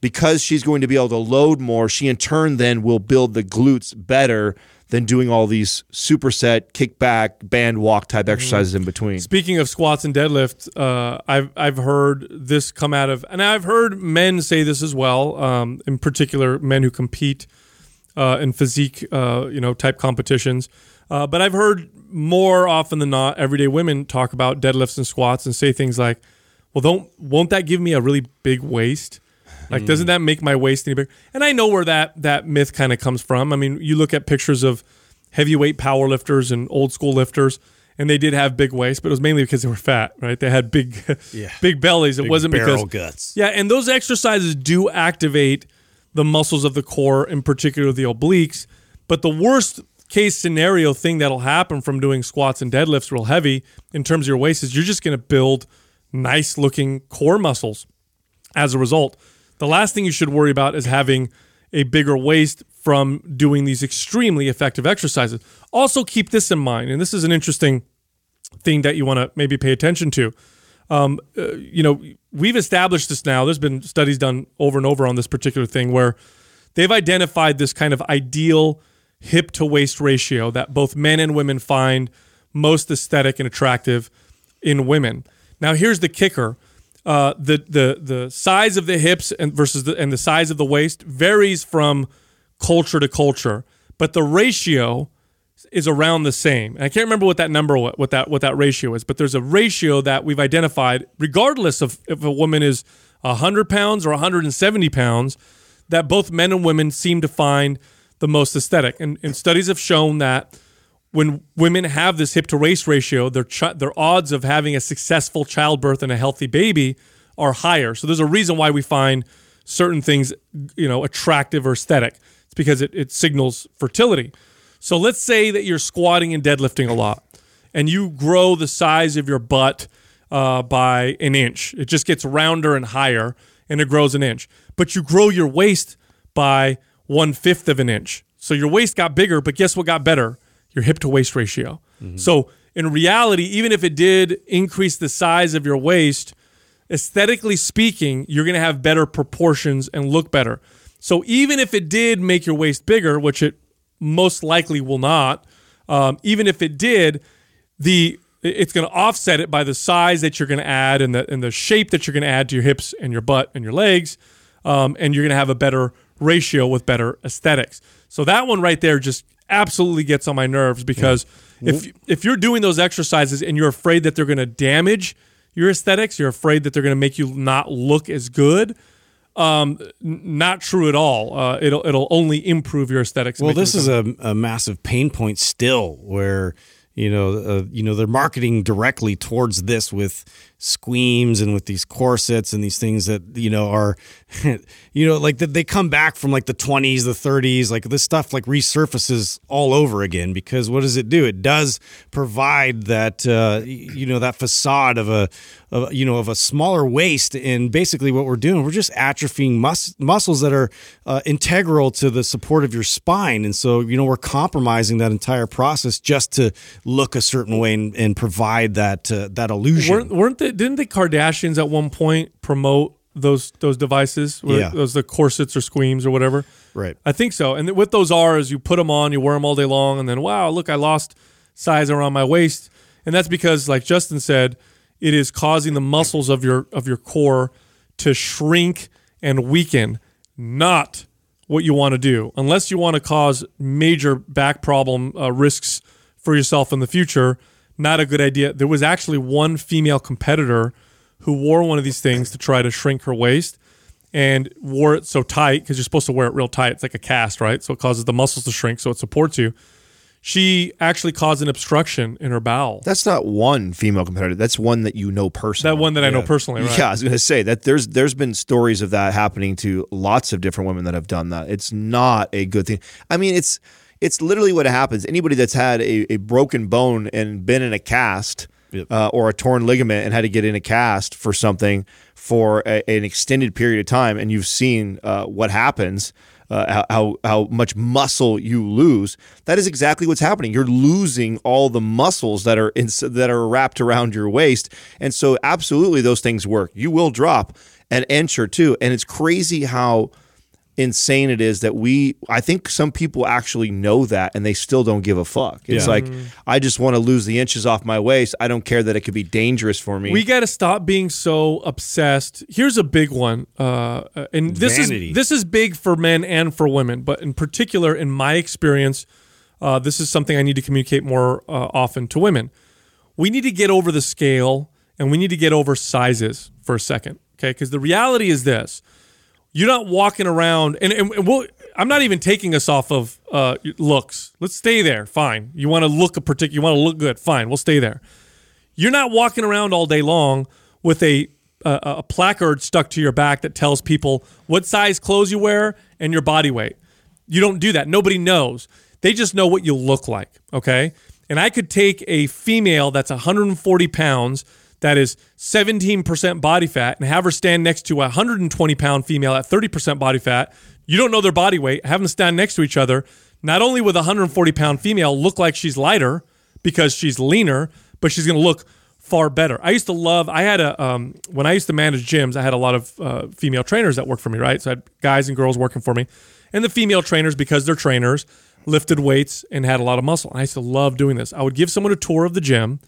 because she's going to be able to load more, she in turn then will build the glutes better than doing all these superset, kickback, band walk type exercises in between. Speaking of squats and deadlift, uh, I've I've heard this come out of, and I've heard men say this as well. Um, in particular, men who compete uh, in physique, uh, you know, type competitions. Uh, but I've heard more often than not, everyday women talk about deadlifts and squats and say things like, "Well, don't won't that give me a really big waist?" Like, doesn't mm. that make my waist any bigger? And I know where that that myth kind of comes from. I mean, you look at pictures of heavyweight power lifters and old school lifters, and they did have big waists, but it was mainly because they were fat, right? They had big, big bellies. It Big wasn't barrel because guts. yeah, and those exercises do activate the muscles of the core, in particular the obliques. But the worst case scenario thing that'll happen from doing squats and deadlifts real heavy in terms of your waist is you're just going to build nice looking core muscles as a result. The last thing you should worry about is having a bigger waist from doing these extremely effective exercises. Also, keep this in mind, and this is an interesting thing that you want to maybe pay attention to. Um, uh, you know, we've established this now. There's been studies done over and over on this particular thing where they've identified this kind of ideal hip to waist ratio that both men and women find most aesthetic and attractive in women. Now, here's the kicker: uh, the the the size of the hips and versus the and the size of the waist varies from culture to culture, but the ratio is around the same. And I can't remember what that number what, that what that ratio is, but there's a ratio that we've identified, regardless of if a woman is 100 pounds or 170 pounds, that both men and women seem to find the most aesthetic. And, and studies have shown that when women have this hip to waist ratio, their ch- their odds of having a successful childbirth and a healthy baby are higher. So there's a reason why we find certain things, you know, attractive or aesthetic. It's because it, it signals fertility. So let's say that you're squatting and deadlifting a lot, and you grow the size of your butt uh, by an inch. It just gets rounder and higher, and it grows an inch. But you grow your waist by one fifth of an inch. So your waist got bigger, but guess what got better? Your hip to waist ratio. So in reality, even if it did increase the size of your waist, aesthetically speaking, you're going to have better proportions and look better. So even if it did make your waist bigger, which it most likely will not, um, even if it did, the it's going to offset it by the size that you're going to add and the and the shape that you're going to add to your hips and your butt and your legs, um, and you're going to have a better ratio with better aesthetics. So that one right there just absolutely gets on my nerves because if if you're doing those exercises and you're afraid that they're going to damage your aesthetics, you're afraid that they're going to make you not look as good. Um, not true at all. Uh, it'll it'll only improve your aesthetics. Well, this is a, a massive pain point still, where you know, uh, you know, they're marketing directly towards this with squeams and with these corsets and these things that you know are, you know, like that they come back from like the 20s, the 30s, like this stuff like resurfaces all over again because what does it do? It does provide that uh, you know that facade of a, of, you know, of a smaller waist, and basically what we're doing, we're just atrophying mus- muscles that are uh, integral to the support of your spine, and so you know we're compromising that entire process just to look a certain way and, and provide that uh, that illusion. Weren't, weren't they? Didn't the Kardashians at one point promote those those devices? Yeah. those the corsets or squeams or whatever. Right. I think so. And what those are is you put them on, you wear them all day long, and then wow, look, I lost size around my waist, and that's because, like Justin said, it is causing the muscles of your of your core to shrink and weaken. Not what you want to do, unless you want to cause major back problem uh, risks for yourself in the future. Not a good idea. There was actually one female competitor who wore one of these things to try to shrink her waist and wore it so tight because you're supposed to wear it real tight. It's like a cast, right? So it causes the muscles to shrink, so it supports you. She actually caused an obstruction in her bowel. That's not one female competitor. That's one that you know personally. That one that I know personally, right? Yeah, I was going to say that there's there's been stories of that happening to lots of different women that have done that. It's not a good thing. I mean, it's it's literally what happens. Anybody that's had a, a broken bone and been in a cast uh, or a torn ligament and had to get in a cast for something for a, an extended period of time, and you've seen uh, what happens. Uh, how, how how much muscle you lose. That is exactly what's happening. You're losing all the muscles that are in, that are wrapped around your waist, and so absolutely those things work. You will drop an inch or two, and it's crazy how insane it is that we I think some people actually know that and they still don't give a fuck. It's Yeah. like I just want to lose the inches off my waist. I don't care that it could be dangerous for me. We got to stop being so obsessed. Here's a big one, uh, and this Vanity. is this is big for men and for women, but in particular, in my experience, uh, this is something I need to communicate more uh, often to women. We need to get over the scale, and we need to get over sizes for a second, okay? Because the reality is this: you're not walking around, and, and, we'll, I'm not even taking us off of uh, looks. Let's stay there. Fine. You want to look a particular. You want to look good. Fine. We'll stay there. You're not walking around all day long with a a, a placard stuck to your back that tells people what size clothes you wear and your body weight. You don't do that. Nobody knows. They just know what you look like. Okay. And I could take a female that's 140 pounds that is 17% body fat and have her stand next to a 120 pound female at 30% body fat. You don't know their body weight. Have them stand next to each other. Not only with a 140 pound female look like she's lighter because she's leaner, but she's going to look far better. I used to love. I had a um, when I used to manage gyms. I had a lot of uh, female trainers that worked for me. Right, so I had guys and girls working for me, and the female trainers because they're trainers lifted weights and had a lot of muscle. And I used to love doing this. I would give someone a tour of the gym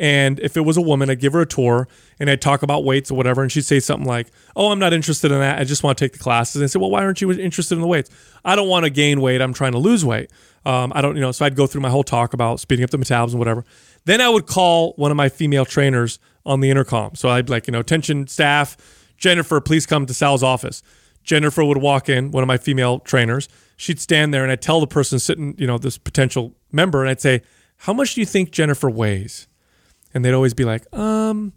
and if it was a woman, I'd give her a tour and I'd talk about weights or whatever. And she'd say something like, Oh, I'm not interested in that. I just want to take the classes. And I said, Well, why aren't you interested in the weights? I don't want to gain weight. I'm trying to lose weight. Um, I don't, you know, so I'd go through my whole talk about speeding up the metabolism, whatever. Then I would call one of my female trainers on the intercom. So I'd like, you know, attention staff, Jennifer, please come to Sal's office. Jennifer would walk in, one of my female trainers. She'd stand there and I'd tell the person sitting, you know, this potential member, and I'd say, How much do you think Jennifer weighs? And they'd always be like, um,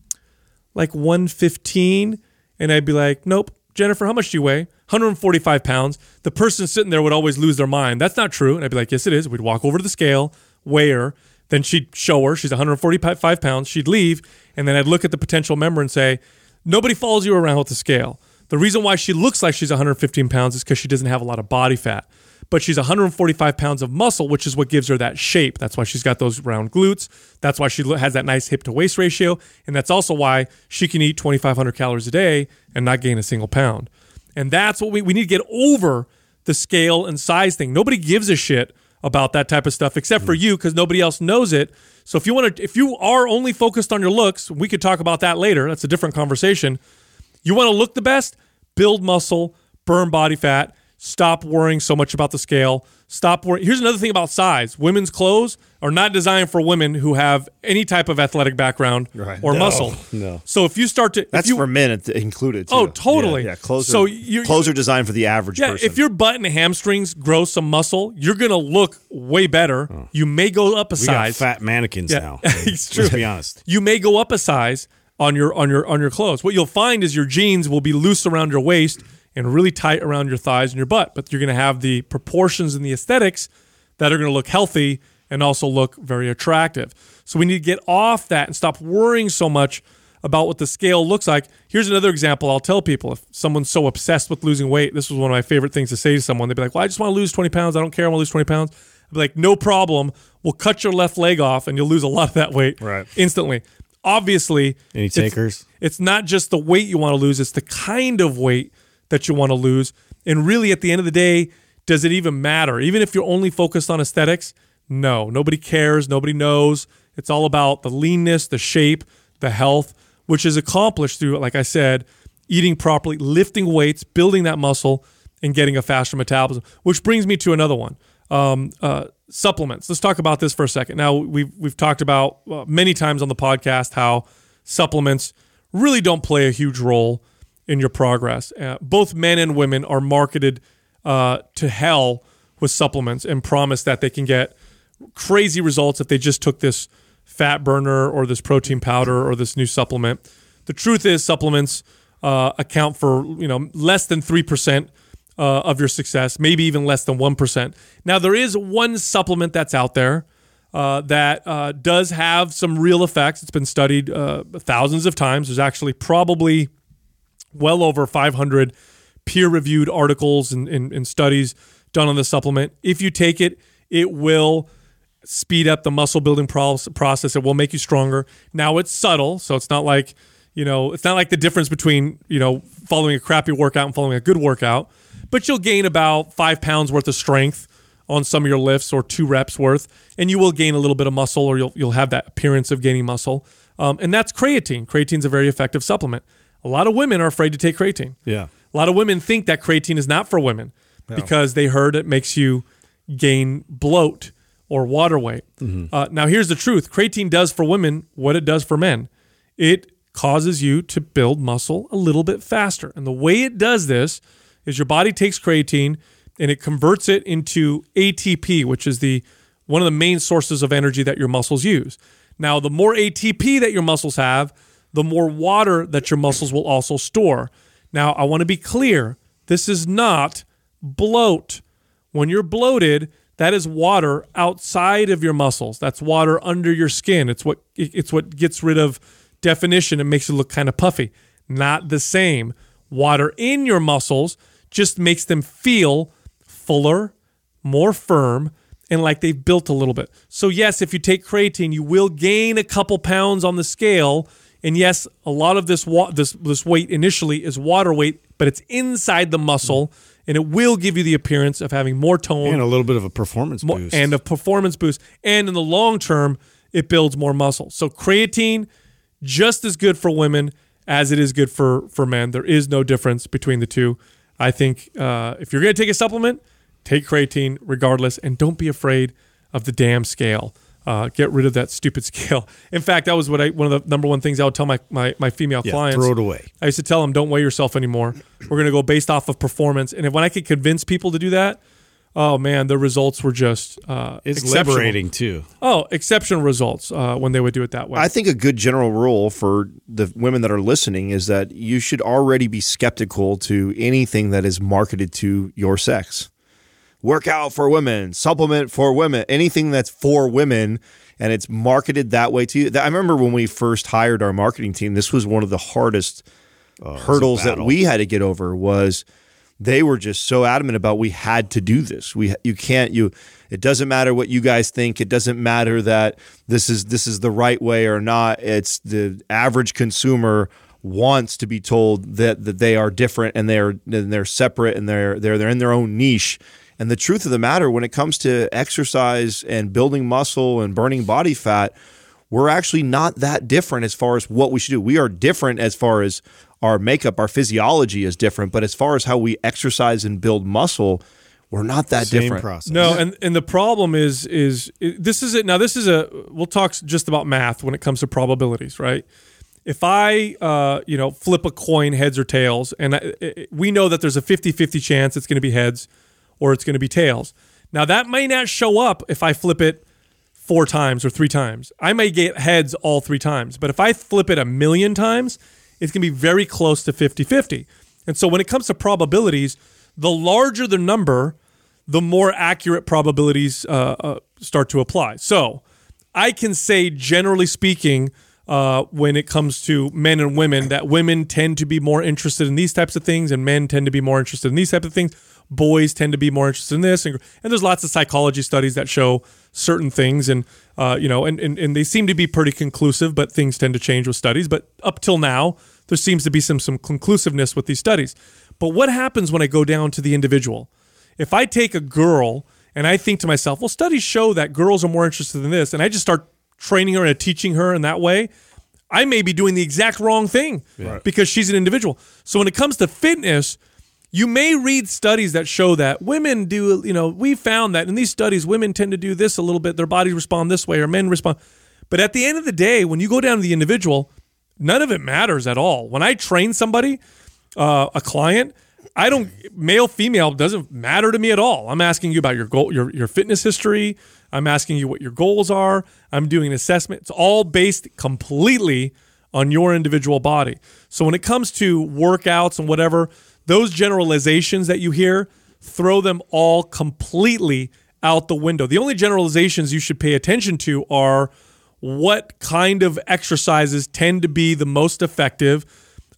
like 115. And I'd be like, nope, Jennifer, how much do you weigh? 145 pounds. The person sitting there would always lose their mind. That's not true. And I'd be like, yes, it is. We'd walk over to the scale, weigh her. Then she'd show her she's 145 pounds. She'd leave. And then I'd look at the potential member and say, nobody follows you around with the scale. The reason why she looks like she's 115 pounds is because she doesn't have a lot of body fat but she's 145 pounds of muscle, which is what gives her that shape. That's why she's got those round glutes. That's why she has that nice hip to waist ratio. And that's also why she can eat 2,500 calories a day and not gain a single pound. And that's what we, we need to get over the scale and size thing. Nobody gives a shit about that type of stuff except for mm. you because nobody else knows it. So if you want to, if you are only focused on your looks, we could talk about that later. That's a different conversation. You want to look the best, build muscle, burn body fat Stop worrying so much about the scale. Stop worrying. Here's another thing about size women's clothes are not designed for women who have any type of athletic background Right. or No, muscle. no. So if you start to. That's you, for men included. Too. Oh, totally. Yeah, yeah, clothes. So are, you're- clothes are designed for the average Yeah, person. if your butt and hamstrings grow some muscle, you're going to look way better. Oh. You may go up a We got size. fat mannequins Yeah, now. it's true. Let's be honest. you may go up a size on your on your on your clothes. What you'll find is your jeans will be loose around your waist and really tight around your thighs and your butt, but you're going to have the proportions and the aesthetics that are going to look healthy and also look very attractive. So we need to get off that and stop worrying so much about what the scale looks like. Here's another example I'll tell people if someone's so obsessed with losing weight, this was one of my favorite things to say to someone. They'd be like, Well, I just want to lose 20 pounds. I don't care. I want to lose 20 pounds. I'd be like, No problem. We'll cut your left leg off and you'll lose a lot of that weight Right. instantly. Obviously, Any it's- takers? It's, not just the weight you want to lose, it's the kind of weight that you want to lose. And really, at the end of the day, does it even matter? Even if you're only focused on aesthetics, no, nobody cares, nobody knows. It's all about the leanness, the shape, the health, which is accomplished through, like I said, eating properly, lifting weights, building that muscle, and getting a faster metabolism. Which brings me to another one. Um, uh, supplements. Let's talk about this for a second. Now we've we've talked about uh, many times on the podcast how supplements really don't play a huge role in your progress. Uh, both men and women are marketed uh, to hell with supplements and promise that they can get crazy results if they just took this fat burner or this protein powder or this new supplement. The truth is, supplements uh, account for you know less than three percent uh, of your success, maybe even less than one percent. Now there is one supplement that's out there uh, that uh, does have some real effects. It's been studied uh, thousands of times. There's actually probably well over 500 peer reviewed articles and, and, and studies done on the supplement. If you take it, it will speed up the muscle building process. It will make you stronger. Now it's subtle, so it's not like you know it's not like the difference between you know following a crappy workout and following a good workout. But you'll gain about five pounds worth of strength on some of your lifts or two reps worth, and you will gain a little bit of muscle, or you'll you'll have that appearance of gaining muscle. Um, and that's creatine. Creatine's a very effective supplement. A lot of women are afraid to take creatine. Yeah. A lot of women think that creatine is not for women because they heard it makes you gain bloat or water weight. Uh, now, here's the truth creatine does for women what it does for men it causes you to build muscle a little bit faster. And the way it does this is your body takes creatine and it converts it into ATP, which is the one of the main sources of energy that your muscles use. Now, the more ATP that your muscles have, the more water that your muscles will also store. Now, I want to be clear this is not bloat. When you're bloated, that is water outside of your muscles. That's water under your skin. It's what it's what gets rid of definition and makes you look kind of puffy. Not the same. Water in your muscles just makes them feel fuller, more firm, and like they've built a little bit. So yes, if you take creatine, you will gain a couple pounds on the scale. And yes, a lot of this wa- this this weight initially is water weight, but it's inside the muscle, and it will give you the appearance of having more tone and a little bit of a performance boost. and a performance boost. And in the long term, it builds more muscle. So creatine, just as good for women as it is good for for men. There is no difference between the two. I think uh, if you're going to take a supplement, take creatine regardless, and don't be afraid of the damn scale. Uh, get rid of that stupid scale. In fact, that was what I one of the number one things I would tell my my, my female yeah, clients. throw it away. I used to tell them, don't weigh yourself anymore. We're going to go based off of performance. And if, when I could convince people to do that, oh man, the results were just uh, It's exceptional. liberating too. Oh, exceptional results uh, when they would do it that way. I think a good general rule for the women that are listening is that you should already be skeptical to anything that is marketed to your sex. Workout for women, supplement for women, anything that's for women and it's marketed that way to you. I remember when we first hired our marketing team, this was one of the hardest hurdles that we had to get over was they were just so adamant about we had to do this. We you can't you it doesn't matter what you guys think. It doesn't matter that this is this is the right way or not. It's the average consumer wants to be told that that they are different and they're and they're separate and they're they're they're in their own niche. And the truth of the matter when it comes to exercise and building muscle and burning body fat, we're actually not that different as far as what we should do. We are different as far as our makeup, our physiology is different, but as far as how we exercise and build muscle, we're not that Same different. process. no, and and the problem is is this is it. Now this is a we'll talk just about math when it comes to probabilities, right? If I uh, you know flip a coin heads or tails, and I, I- we know that there's a 50-50 chance it's going to be heads or it's going to be tails. Now that may not show up if I flip it four times or three times. I may get heads all three times, but if I flip it a million times, it's going to be very close to 50 50. And so when it comes to probabilities, the larger the number, the more accurate probabilities uh, uh, start to apply. So I can say, generally speaking, uh, when it comes to men and women, that women tend to be more interested in these types of things, and men tend to be more interested in these types of things. Boys tend to be more interested in this, and, and there's lots of psychology studies that show certain things, and uh, you know, and, and and they seem to be pretty conclusive, but things tend to change with studies. But up till now, there seems to be some some conclusiveness with these studies. But what happens when I go down to the individual? If I take a girl and I think to myself, well, studies show that girls are more interested in this, and I just start training her and teaching her in that way, I may be doing the exact wrong thing because she's an individual. So when it comes to fitness, you may read studies that show that women do, you know, we found that in these studies, women tend to do this a little bit, their bodies respond this way, or men respond. But at the end of the day, when you go down to the individual, none of it matters at all. When I train somebody, uh, a client, I don't male female doesn't matter to me at all. I'm asking you about your goal, your your fitness history. I'm asking you what your goals are. I'm doing an assessment. It's all based completely on your individual body. So when it comes to workouts and whatever, those generalizations that you hear, throw them all completely out the window. The only generalizations you should pay attention to are what kind of exercises tend to be the most effective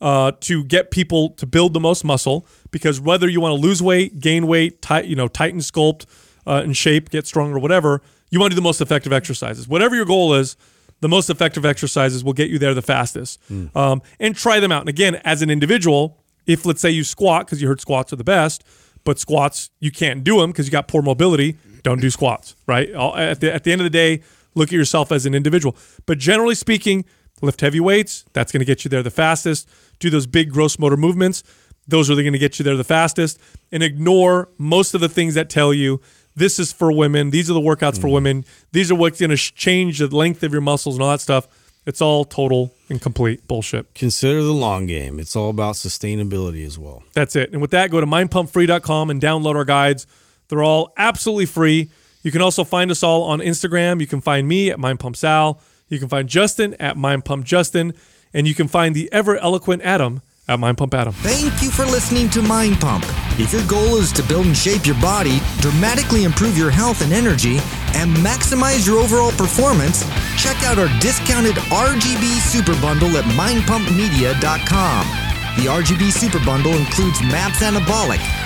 uh, to get people to build the most muscle. Because whether you want to lose weight, gain weight, tight, you know, tighten, sculpt, uh, in shape, get stronger, whatever, you want to do the most effective exercises. Whatever your goal is, the most effective exercises will get you there the fastest. Um, and try them out. And again, as an individual, if let's say you squat because you heard squats are the best, but squats you can't do them because you got poor mobility, don't do squats. Right? At the, at the end of the day, look at yourself as an individual. But generally speaking, lift heavy weights. That's going to get you there the fastest. Do those big gross motor movements. Those are going to get you there the fastest. And ignore most of the things that tell you this is for women. These are the workouts for mm-hmm. women. These are what's going to change the length of your muscles and all that stuff. It's all total and complete bullshit. Consider the long game. It's all about sustainability as well. That's it. And with that, go to mindpumpfree.com and download our guides. They're all absolutely free. You can also find us all on Instagram. You can find me at mindpumpsal. You can find Justin at mindpumpjustin. And you can find the ever eloquent Adam at Mind Pump Adam. Thank you for listening to Mind Pump. If your goal is to build and shape your body, dramatically improve your health and energy, and maximize your overall performance, check out our discounted RGB Super Bundle at mindpumpmedia.com. The RGB Super Bundle includes MAPS Anabolic,